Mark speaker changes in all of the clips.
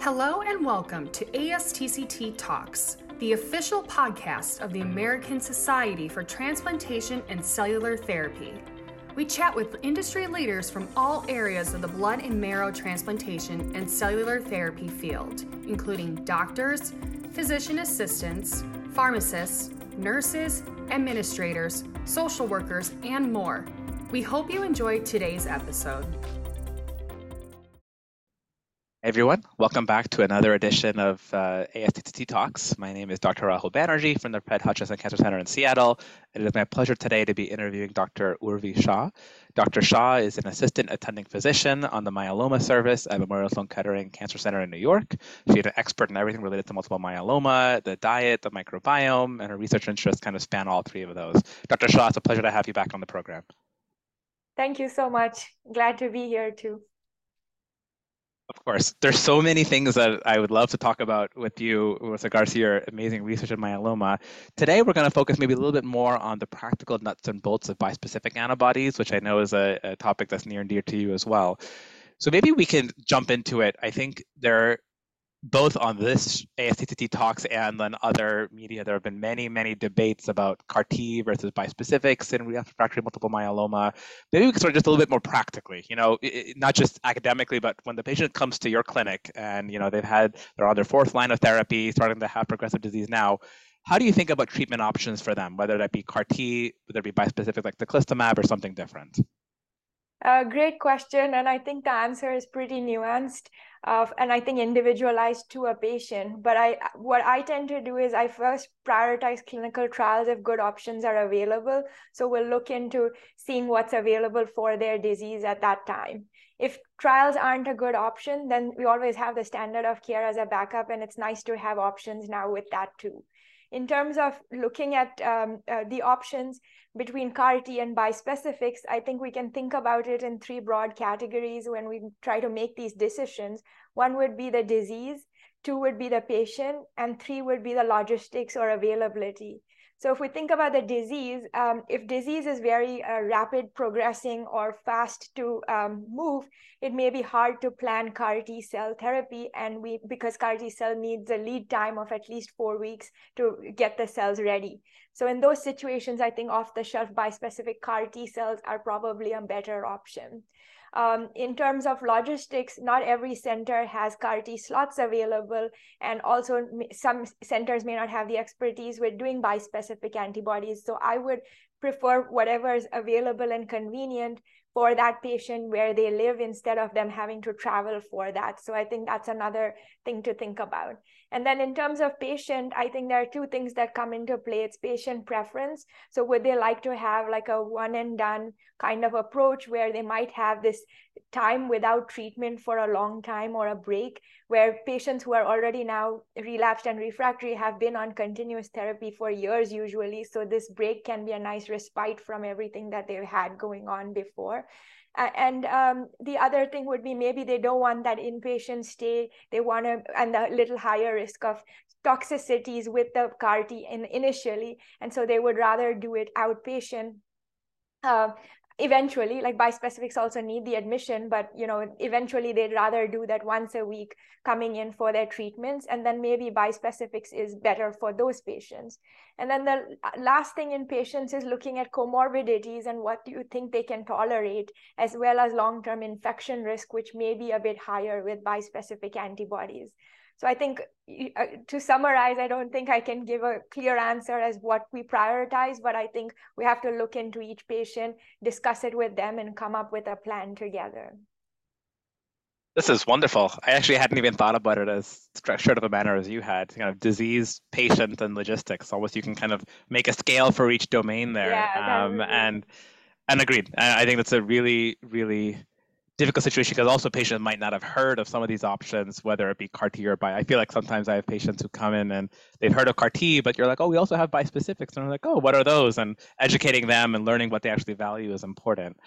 Speaker 1: Hello and welcome to ASTCT Talks, the official podcast of the American Society for Transplantation and Cellular Therapy. We chat with industry leaders from all areas of the blood and marrow transplantation and cellular therapy field, including doctors, physician assistants, pharmacists, nurses, administrators, social workers, and more. We hope you enjoyed today's episode.
Speaker 2: Everyone, welcome back to another edition of uh, ASTCT Talks. My name is Dr. Rahul Banerjee from the Fred Hutchinson Cancer Center in Seattle. It is my pleasure today to be interviewing Dr. Urvi Shah. Dr. Shah is an assistant attending physician on the myeloma service at Memorial Sloan Kettering Cancer Center in New York. She's an expert in everything related to multiple myeloma, the diet, the microbiome, and her research interests kind of span all three of those. Dr. Shah, it's a pleasure to have you back on the program.
Speaker 3: Thank you so much. Glad to be here too.
Speaker 2: Of course, there's so many things that I would love to talk about with you with regards to your amazing research in myeloma. Today, we're going to focus maybe a little bit more on the practical nuts and bolts of bispecific antibodies, which I know is a, a topic that's near and dear to you as well. So maybe we can jump into it. I think there both on this ASTCT talks and then other media, there have been many, many debates about CAR T versus bispecifics in refractory multiple myeloma. Maybe we can start just a little bit more practically, you know, it, not just academically, but when the patient comes to your clinic and, you know, they've had, they're on their fourth line of therapy, starting to have progressive disease now, how do you think about treatment options for them, whether that be CAR T, whether it be bispecific like the teclistamab or something different?
Speaker 3: Uh, great question, and I think the answer is pretty nuanced, uh, and I think individualized to a patient. But I, what I tend to do is I first prioritize clinical trials if good options are available. So we'll look into seeing what's available for their disease at that time. If trials aren't a good option, then we always have the standard of care as a backup, and it's nice to have options now with that too. In terms of looking at um, uh, the options, between CAR T and bispecifics, I think we can think about it in three broad categories when we try to make these decisions. One would be the disease, two would be the patient, and three would be the logistics or availability. So if we think about the disease, um, if disease is very uh, rapid progressing or fast to um, move, it may be hard to plan CAR T cell therapy. And we, because CAR T cell needs a lead time of at least four weeks to get the cells ready. So in those situations, I think off the shelf bispecific CAR T cells are probably a better option. Um, in terms of logistics, not every center has CAR T slots available, and also some centers may not have the expertise with doing bispecific antibodies. So I would prefer whatever is available and convenient for that patient where they live instead of them having to travel for that. So I think that's another thing to think about. And then in terms of patient, I think there are two things that come into play. It's patient preference. So would they like to have like a one and done kind of approach where they might have this time without treatment for a long time or a break, where patients who are already now relapsed and refractory have been on continuous therapy for years usually. So this break can be a nice respite from everything that they've had going on before. And um, the other thing would be maybe they don't want that inpatient stay. They want to, and the little higher risk of toxicities with the CAR T in, initially. And so they would rather do it outpatient. Uh, eventually like bispecifics also need the admission but you know eventually they'd rather do that once a week coming in for their treatments and then maybe bispecifics is better for those patients. And then the last thing in patients is looking at comorbidities and what do you think they can tolerate as well as long-term infection risk which may be a bit higher with bispecific antibodies so I think uh, to summarize, I don't think I can give a clear answer as what we prioritize, but I think we have to look into each patient, discuss it with them, and come up with a plan together.
Speaker 2: This is wonderful. I actually hadn't even thought about it as structured of a manner as you had, kind of disease, patient, and logistics. Almost you can kind of make a scale for each domain there.
Speaker 3: Yeah,
Speaker 2: um, and and agreed. I think that's a really, really difficult situation because also patients might not have heard of some of these options, whether it be CAR T or bi. I feel like sometimes I have patients who come in and they've heard of CAR T, but you're like, oh, we also have bispecifics, and I'm like, oh, what are those? And educating them and learning what they actually value is important.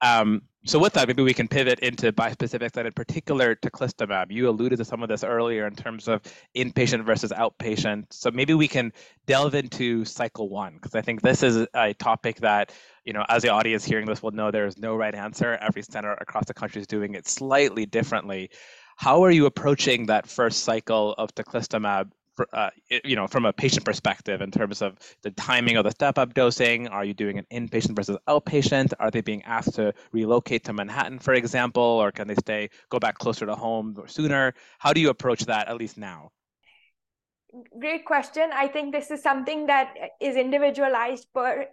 Speaker 2: Um, so with that, maybe we can pivot into bispecifics and in particular to teclistamab. You alluded to some of this earlier in terms of inpatient versus outpatient. So maybe we can delve into cycle one, because I think this is a topic that you know, as the audience hearing this will know, there is no right answer. Every center across the country is doing it slightly differently. how are you approaching that first cycle of teclistamab uh, you know, from a patient perspective in terms of the timing of the step-up dosing? Are you doing an inpatient versus outpatient? Are they being asked to relocate to Manhattan, for example, or can they stay, go back closer to home or sooner? How do you approach that, at least now?
Speaker 3: Great question. I think this is something that is individualized per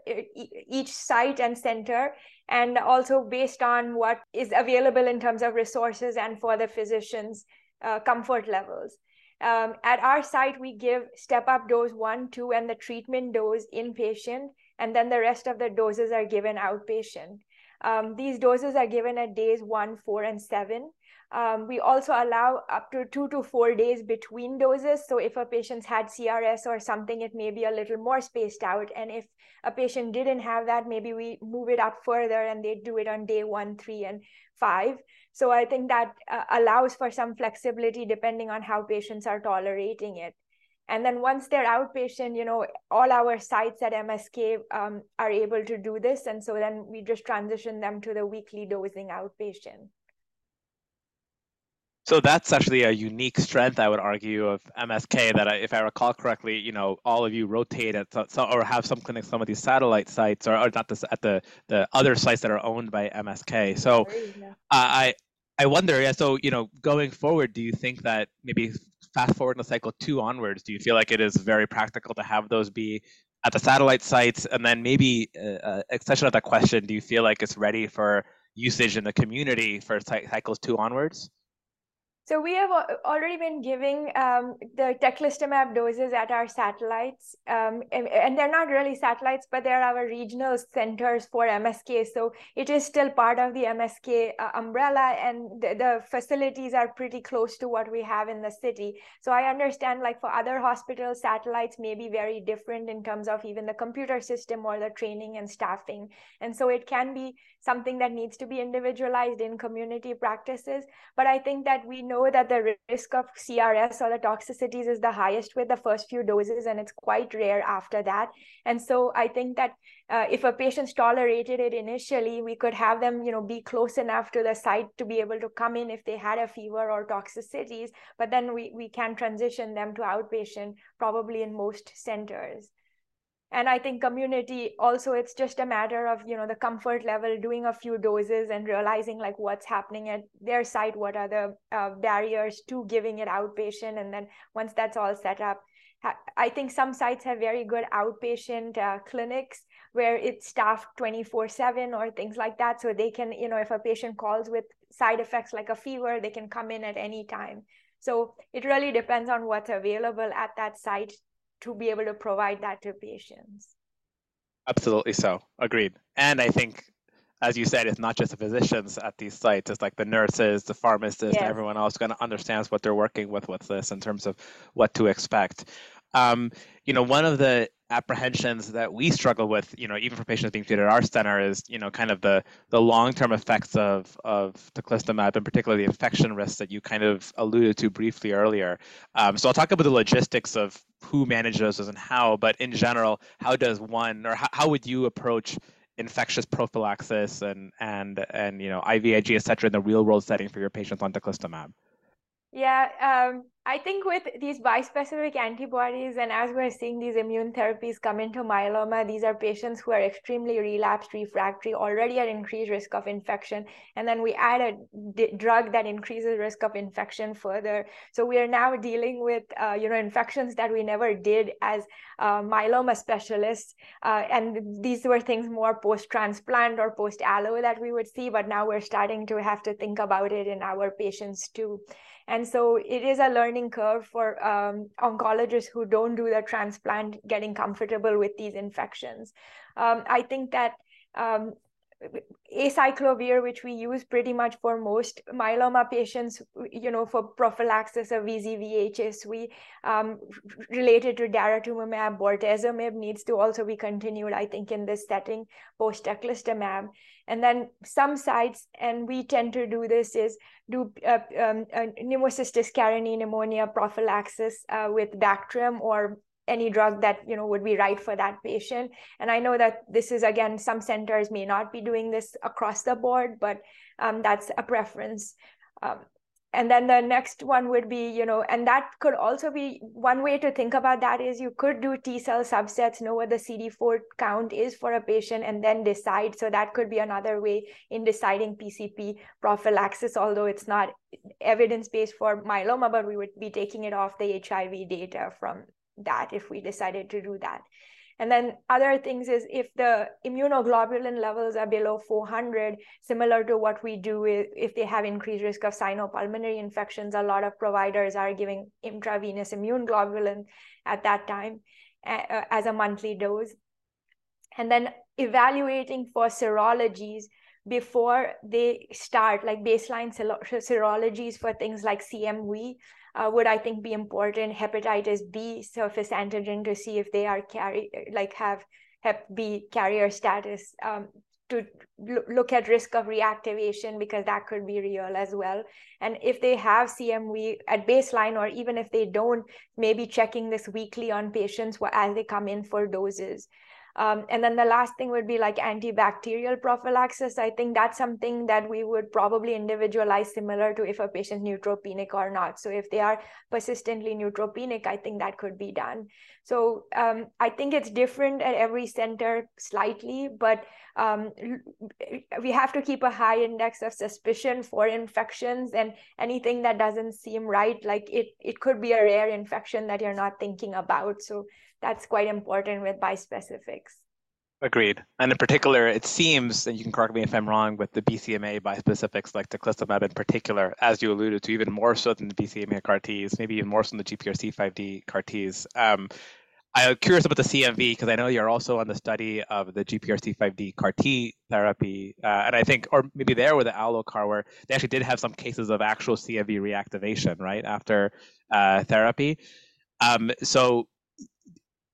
Speaker 3: each site and center, and also based on what is available in terms of resources and for the physician's uh, comfort levels. Um, at our site, we give step up dose one, two, and the treatment dose inpatient, and then the rest of the doses are given outpatient. Um, these doses are given at days one, four, and seven. Um, we also allow up to two to four days between doses. So if a patient's had CRS or something, it may be a little more spaced out. And if a patient didn't have that, maybe we move it up further and they do it on day one, three, and five. So I think that uh, allows for some flexibility depending on how patients are tolerating it. And then once they're outpatient, you know, all our sites at MSK um, are able to do this. And so then we just transition them to the weekly dosing outpatient.
Speaker 2: So that's actually a unique strength, I would argue, of MSK. That I, if I recall correctly, you know, all of you rotate at some, or have some clinics, some of these satellite sites, or, or not this, at the the other sites that are owned by MSK. So uh, I I wonder, yeah. So you know, going forward, do you think that maybe fast forward in the cycle two onwards, do you feel like it is very practical to have those be at the satellite sites, and then maybe uh, uh extension of that question, do you feel like it's ready for usage in the community for cycles two onwards?
Speaker 3: So we have already been giving um, the teclistamab doses at our satellites, um, and, and, they're not really satellites, but they're our regional centers for MSK. So it is still part of the MSK uh, umbrella, and the, the, facilities are pretty close to what we have in the city. So I understand, like for other hospitals, satellites may be very different in terms of even the computer system or the training and staffing, and so it can be something that needs to be individualized in community practices. But I think that we know that the risk of CRS or the toxicities is the highest with the first few doses, and it's quite rare after that. And so I think that uh, if a patient's tolerated it initially, we could have them, you know, be close enough to the site to be able to come in if they had a fever or toxicities. But then we, we can transition them to outpatient, probably in most centers and i think community also it's just a matter of you know the comfort level doing a few doses and realizing like what's happening at their site what are the uh, barriers to giving it outpatient and then once that's all set up i think some sites have very good outpatient uh, clinics where it's staffed 24 7 or things like that. So they can you know if a patient calls with side effects like a fever they can come in at any time. So it really depends on what's available at that site to be able to provide that to patients.
Speaker 2: Absolutely so. Agreed. And I think, as you said, it's not just the physicians at these sites, it's like the nurses, the pharmacists, yes. and everyone else kind of understands what they're working with with this in terms of what to expect. Um, you know, one of the apprehensions that we struggle with, you know, even for patients being treated at our center is, you know, kind of the the long-term effects of of teclistamab, and particularly the infection risks that you kind of alluded to briefly earlier. Um, so I'll talk about the logistics of who manages those and how, but in general, how does one or how, how would you approach infectious prophylaxis and and and you know IVIG, et cetera, in the real world setting for your patients on teclistamab?
Speaker 3: Yeah, um, I think with these bispecific antibodies, and as we're seeing these immune therapies come into myeloma, these are patients who are extremely relapsed, refractory, already at increased risk of infection. And then we add a d- drug that increases risk of infection further. So we are now dealing with, uh, you know, infections that we never did as uh, myeloma specialists. Uh, and these were things more post-transplant or post-allo that we would see, but now we're starting to have to think about it in our patients too. And so it is a learning curve for um, oncologists who don't do the transplant getting comfortable with these infections. Um, I think that um, acyclovir, which we use pretty much for most myeloma patients, you know, for prophylaxis of VZV, um, related to daratumumab, bortezomib needs to also be continued, I think, in this setting post teclistamab. And then some sites, and we tend to do this, is do uh, um, uh, pneumocystis carinii pneumonia prophylaxis uh, with Bactrim or any drug that you know would be right for that patient. And i know that this is again some centers may not be doing this across the board but um, that's a preference. Um, and then the next one would be you know and that could also be one way to think about that is you could do t cell subsets know what the cd4 count is for a patient and then decide. So that could be another way in deciding pcp prophylaxis although it's not evidence based for myeloma but we would be taking it off the hiv data from that if we decided to do that and then other things is if the immunoglobulin levels are below 400, similar to what we do if they have increased risk of sinopulmonary infections, a lot of providers are giving intravenous immune globulin at that time uh, as a monthly dose. And then evaluating for serologies before they start, like baseline serologies for things like CMV, uh, would I think be important. Hepatitis B surface antigen to see if they are carry like have Hep B carrier status um, to look at risk of reactivation because that could be real as well. And if they have CMV at baseline, or even if they don't, maybe checking this weekly on patients as they come in for doses. Um, and then the last thing would be like antibacterial prophylaxis. I think that's something that we would probably individualize similar to if a patient's neutropenic or not. So if they are persistently neutropenic, I think that could be done. So um, I think it's different at every center slightly, but um, we have to keep a high index of suspicion for infections and anything that doesn't seem right, like it, it could be a rare infection that you're not thinking about. So that's quite important with bispecifics.
Speaker 2: Agreed. And in particular, it seems, and you can correct me if I'm wrong, with the BCMA bispecifics like teclistamab in particular, as you alluded to, even more so than the BCMA CAR Ts, maybe even more so than the GPRC5D CAR Ts. Um, I'm curious about the CMV because I know you're also on the study of the GPRC5D CAR T therapy, uh, and I think, or maybe there with the allo CAR, where they actually did have some cases of actual CMV reactivation right after uh, therapy. Um, so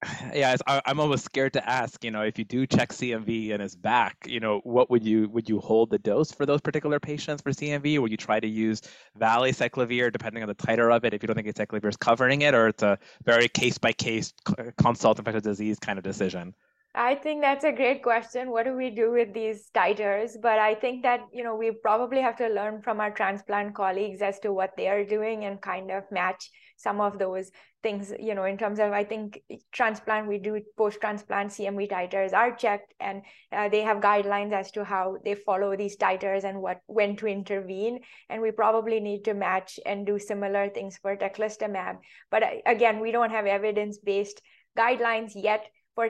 Speaker 2: yeah, I, am almost scared to ask. You know, if you do check CMV and it's back, you know, what would you would you hold the dose for those particular patients for CMV? Would you try to use valacyclovir depending on the titer of it if you don't think acyclovir is covering it, or it's a very case by case consult infectious disease kind of decision?
Speaker 3: I think that's a great question. What do we do with these titers? But I think that, you know, we probably have to learn from our transplant colleagues as to what they are doing and kind of match some of those things, you know, in terms of, I think transplant, we do post transplant CMV titers are checked and uh, they have guidelines as to how they follow these titers and what, when to intervene. And we probably need to match and do similar things for teclistamab. But uh, again, we don't have evidence based guidelines yet for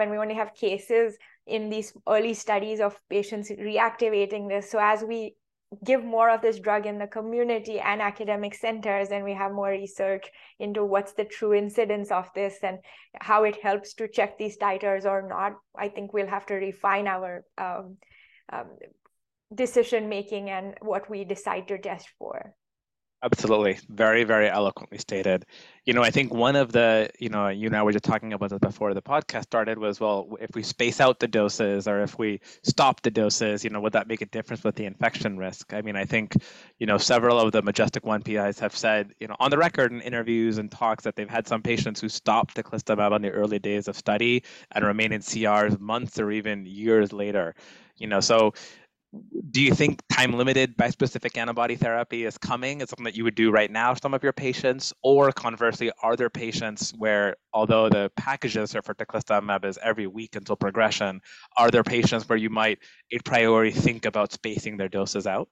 Speaker 3: and we only have cases in these early studies of patients reactivating this. So as we give more of this drug in the community and academic centers and we have more research into what's the true incidence of this and how it helps to check these titers or not i think we'll have to refine our um, um, decision making and what we decide to test for
Speaker 2: Absolutely. Very, very eloquently stated. You know, I think one of the, you know, you and I were just talking about this before the podcast started was, well, if we space out the doses or if we stop the doses, you know, would that make a difference with the infection risk? I mean, I think, you know, several of the MajesTEC 1 PIs have said, you know, on the record in interviews and talks that they've had some patients who stopped the teclistamab on the early days of study and remain in CRs months or even years later. You know, so do you think time limited bispecific antibody therapy is coming? It's something that you would do right now for some of your patients? Or conversely, are there patients where, although the packages are for teclistamab is every week until progression, are there patients where you might a priori think about spacing their doses out?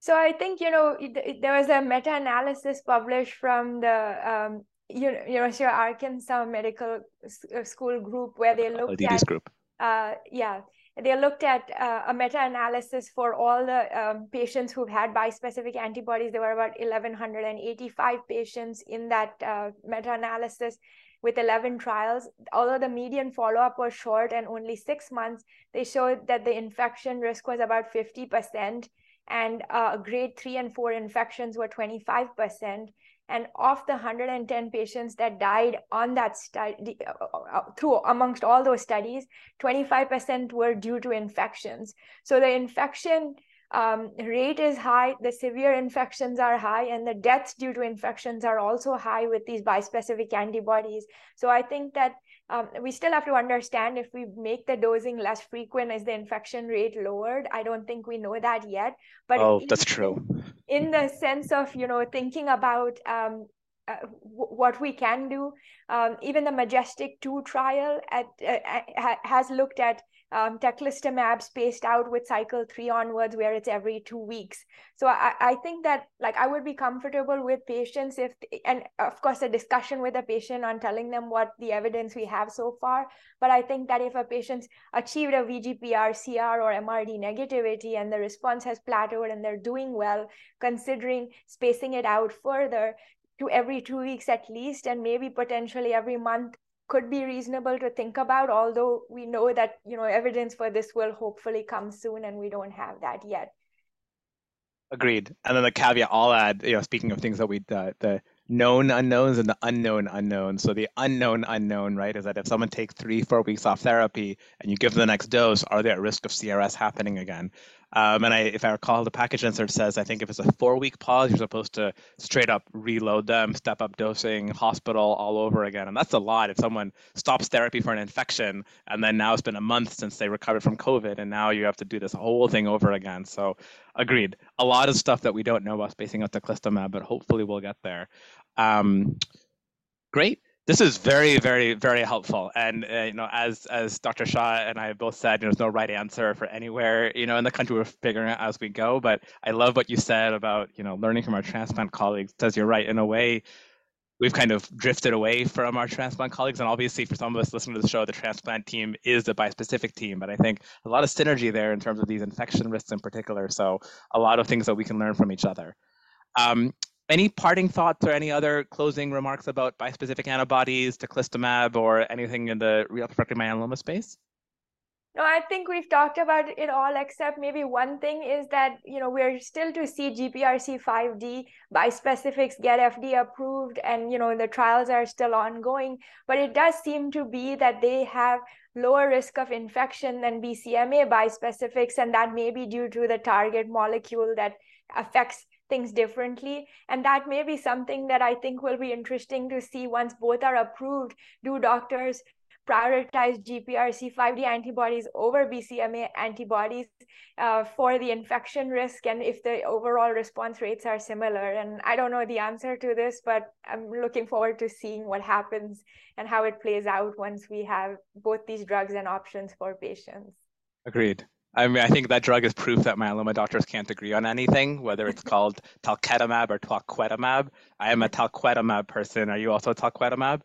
Speaker 3: So I think, you know, there was a meta-analysis published from the um, University of Arkansas Medical uh, School group where they looked at
Speaker 2: group.
Speaker 3: Uh, yeah, they looked at uh, a meta-analysis for all the um, patients who've had bispecific antibodies. There were about 1,185 patients in that uh, meta-analysis with 11 trials. Although the median follow-up was short and only six months, they showed that the infection risk was about 50%, and uh, grade three and four infections were 25%. And of the 110 patients that died on that study, uh, uh, uh, through amongst all those studies, 25% were due to infections. So the infection um, rate is high, the severe infections are high, and the deaths due to infections are also high with these bispecific antibodies. So I think that um, we still have to understand if we make the dosing less frequent, is the infection rate lowered? I don't think we know that yet.
Speaker 2: But oh, that's true.
Speaker 3: In the sense of you know thinking about um, uh, w- what we can do, um, even the MajesTEC Two trial at, uh, has looked at um, teclistamab spaced out with cycle three onwards, where it's every two weeks. So I, I think that like I would be comfortable with patients if, and of course, a discussion with a patient on telling them what the evidence we have so far. But I think that if a patient's achieved a VGPR, CR, or MRD negativity and the response has plateaued and they're doing well, considering spacing it out further, to every two weeks at least and maybe potentially every month could be reasonable to think about although we know that you know evidence for this will hopefully come soon and we don't have that yet.
Speaker 2: Agreed. And then the caveat i'll add you know speaking of things that we uh, the known unknowns and the unknown unknowns. So the unknown unknown right is that if someone takes three four weeks off therapy and you give them the next dose are they at risk of crs happening again um, and I, if I recall, the package insert says I think if it's a four week pause, you're supposed to straight up reload them, step up dosing, hospital all over again. And that's a lot if someone stops therapy for an infection and then now it's been a month since they recovered from COVID and now you have to do this whole thing over again. So agreed. A lot of stuff that we don't know about spacing out teclistamab, but hopefully we'll get there. Um, great. This is very, very, very helpful. And uh, you know, as as Dr. Shah and I both said, there's no right answer for anywhere. You know, in the country, we're figuring out as we go. But I love what you said about you know learning from our transplant colleagues. Because you're right, in a way, we've kind of drifted away from our transplant colleagues. And obviously, for some of us listening to the show, the transplant team is the bispecific team. But I think a lot of synergy there in terms of these infection risks in particular. So a lot of things that we can learn from each other. Um, any parting thoughts or any other closing remarks about bispecific antibodies, teclistamab, or anything in the relapsed refractory myeloma space?
Speaker 3: No, I think we've talked about it all, except maybe one thing is that, you know, we're still to see GPRC5D bispecifics get FDA approved and, you know, the trials are still ongoing. But it does seem to be that they have lower risk of infection than BCMA bispecifics, and that may be due to the target molecule that affects things differently. And that may be something that I think will be interesting to see once both are approved. Do doctors prioritize GPRC5D antibodies over BCMA antibodies uh, for the infection risk and if the overall response rates are similar. And I don't know the answer to this, but I'm looking forward to seeing what happens and how it plays out once we have both these drugs and options for patients.
Speaker 2: Agreed. I mean, I think that drug is proof that myeloma doctors can't agree on anything, whether it's called talquetamab or talquetamab. I am a talquetamab person. Are you also talquetamab?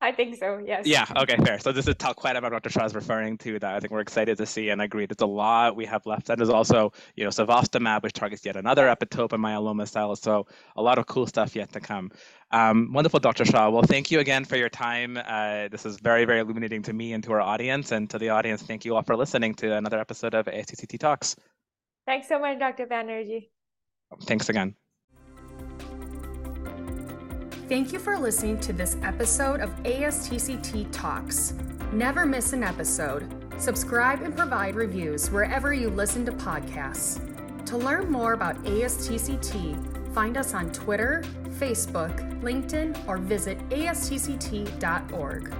Speaker 3: I think so, yes.
Speaker 2: Yeah, okay, fair. So this is talquetamab Dr. Shah is referring to that I think we're excited to see and agree. There's a lot we have left. And there's also, you know, cevostamab, which targets yet another epitope in myeloma cells. So a lot of cool stuff yet to come. Um, wonderful, Dr. Shah. Well, thank you again for your time. Uh, this is very, very illuminating to me and to our audience. And to the audience, thank you all for listening to another episode of ASTCT Talks.
Speaker 3: Thanks so much, Dr. Banerjee.
Speaker 2: Thanks again.
Speaker 1: Thank you for listening to this episode of ASTCT Talks. Never miss an episode. Subscribe and provide reviews wherever you listen to podcasts. To learn more about ASTCT, find us on Twitter, Facebook, LinkedIn, or visit astct.org.